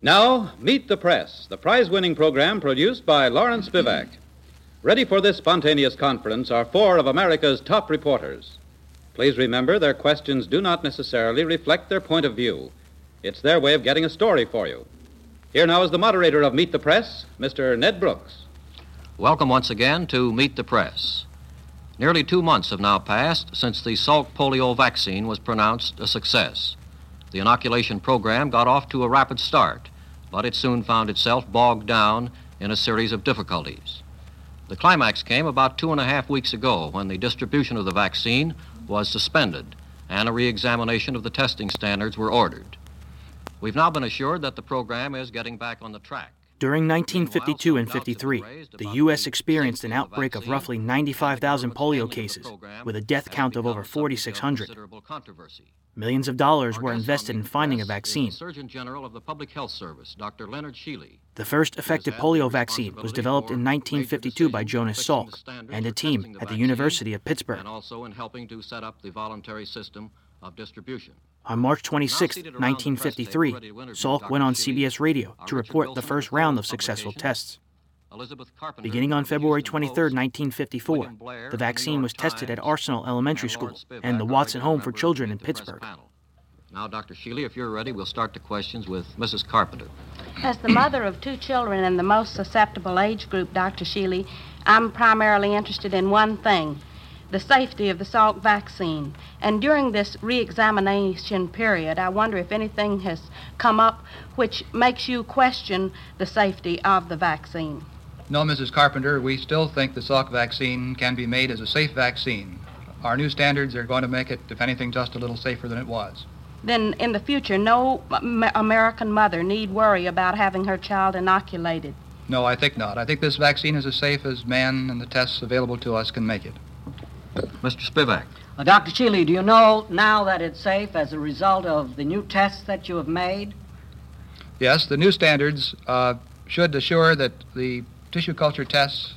Now, Meet the Press, the prize winning program produced by Lawrence Spivak. Ready for this spontaneous conference are four of America's top reporters. Please remember their questions do not necessarily reflect their point of view. It's their way of getting a story for you. Here now is the moderator of Meet the Press, Mr. Ned Brooks. Welcome once again to Meet the Press. Nearly two months have now passed since the Salk polio vaccine was pronounced a success. The inoculation program got off to a rapid start, but it soon found itself bogged down in a series of difficulties. The climax came about two and a half weeks ago when the distribution of the vaccine was suspended and a re-examination of the testing standards were ordered. We've now been assured that the program is getting back on the track. During 1952 and 53, the U.S. experienced an outbreak of roughly 95,000 polio cases, with a death count of over 4,600. Millions of dollars were invested in finding a vaccine. Surgeon General of the Public Health Service, Dr. Leonard Scheele, The first effective polio vaccine was developed in 1952 by Jonas Salk and a team at the University of Pittsburgh. and also in helping to set up the voluntary system of distribution. On March 26, 1953, Salk went on CBS Radio to report the first round of successful tests. Beginning on February 23, 1954, the vaccine was tested at Arsenal Elementary School and the Watson Home for Children in Meet the Press Pittsburgh. Now, Dr. Scheele, if you're ready, we'll start the questions with Mrs. Carpenter. As the mother of two children in the most susceptible age group, Dr. Scheele, I'm primarily interested in one thing the safety of the Salk vaccine. And during this re examination period, I wonder if anything has come up which makes you question the safety of the vaccine. No, Mrs. Carpenter, we still think the Salk vaccine can be made as a safe vaccine. Our new standards are going to make it, if anything, just a little safer than it was. Then, in the future, no American mother need worry about having her child inoculated. No, I think not. I think this vaccine is as safe as man and the tests available to us can make it. Mr. Spivak. Uh, Dr. Scheele, do you know now that it's safe as a result of the new tests that you have made? Yes, the new standards uh, should assure that the tissue culture tests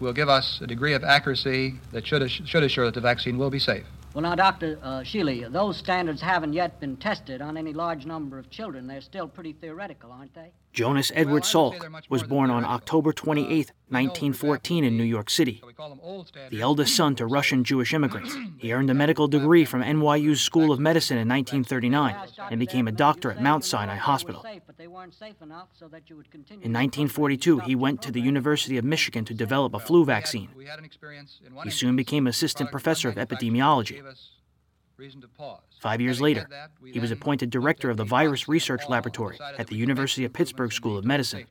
will give us a degree of accuracy that should, ass- should assure that the vaccine will be safe. Well, now, Dr. Uh, Scheele, those standards haven't yet been tested on any large number of children. They're still pretty theoretical, aren't they? Jonas Edward Well, I would say Salk was born on. October Uh, 28, we know, for 1914, in New York City. So we call them old standards. The eldest son to Russian Jewish immigrants, he earned a medical degree from NYU's School of Medicine in 1939 and became a doctor at Mount Sinai Hospital. Safe, but they weren't safe enough so that you would continue In 1942, he went to the University of Michigan to develop a flu vaccine. we had an experience in one He soon became assistant professor of epidemiology. gave us reason to pause. Five years later, said that, we he was appointed director of the Virus Research Laboratory at the University of Pittsburgh School of Medicine.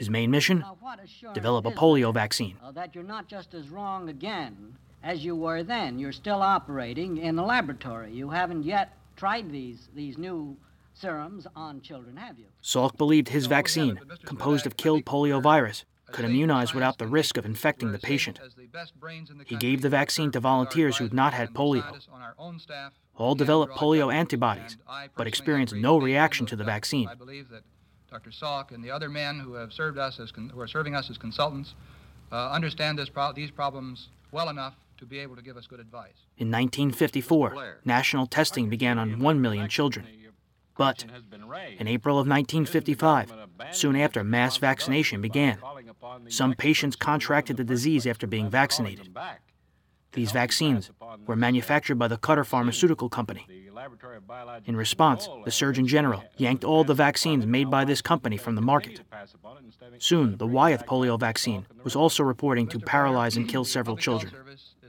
Safety. His main mission? Now, what assurance Develop a polio vaccine. uh, that you're not just as wrong again as you were then. You're still operating in the laboratory. You haven't yet tried these, these new serums on children, have you? Salk believed his vaccine, haven't, but Mr. composed of killed polio virus, could immunize without the risk of infecting the patient. as the best brains in the He gave the vaccine to volunteers who'd not had polio. and scientists on our own staff All developed polio antibodies, but experienced no great faith in reaction to the judgments. vaccine. I believe that Dr. Salk and the other men who have served us as con- who are serving us as consultants uh, understand this pro- these problems well enough to be able to give us good advice. In 1954, national testing began on 1 million children. But in April of 1955, soon after mass vaccination began, some patients contracted the disease after being vaccinated. These vaccines were manufactured by the Cutter Pharmaceutical Company. In response, the Surgeon General yanked all the vaccines made by this company from the market. Soon, the Wyeth polio vaccine was also reporting to paralyze and kill several children.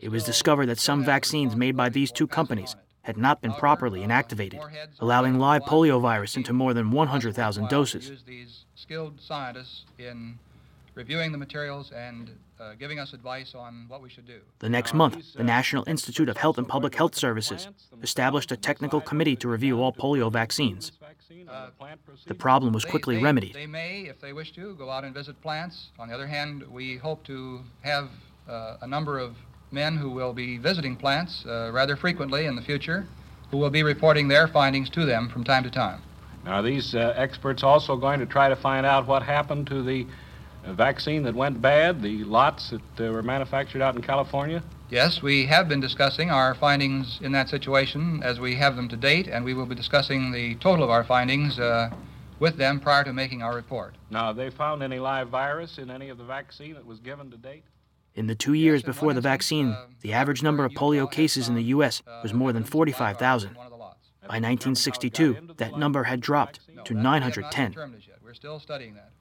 It was discovered that some vaccines made by these two companies had not been properly inactivated, more heads are allowing live to polio virus into more than 100,000 us worthwhile to doses. Use these skilled scientists in reviewing the materials and uh, giving us advice on what we should do. The next month, the National Institute of Health and Public Health Services established a technical committee to review all polio vaccines. The problem was quickly they- remedied. They may, if they wish to, go out and visit plants. On the other hand, we hope to have uh, a number of men who will be visiting plants uh, rather frequently in the future, who will be reporting their findings to them from time to time. Now, are these uh, experts also going to try to find out what happened to the uh, vaccine that went bad, the lots that uh, were manufactured out in California? Yes, we have been discussing our findings in that situation as we have them to date, and we will be discussing the total of our findings uh, with them prior to making our report. Now, have they found any live virus in any of the vaccine that was given to date? In the two years before the vaccine, the average number of polio cases in the U.S. was more than 45,000. By 1962, that number had dropped to 910. We're still studying that.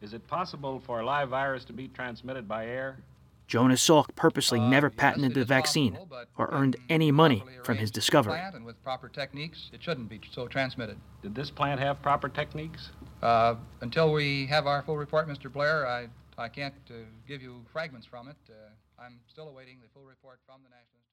Is it possible for a live virus to be transmitted by air? Jonas Salk purposely Uh, never patented it the vaccine possible, or earned any money from his discovery. plant And with proper techniques, it shouldn't be so transmitted. Did this plant have proper techniques? Uh, until we have our full report, Mr. Blair, I, I can't uh, give you fragments from it. Uh, I'm still awaiting the full report from the National Institute.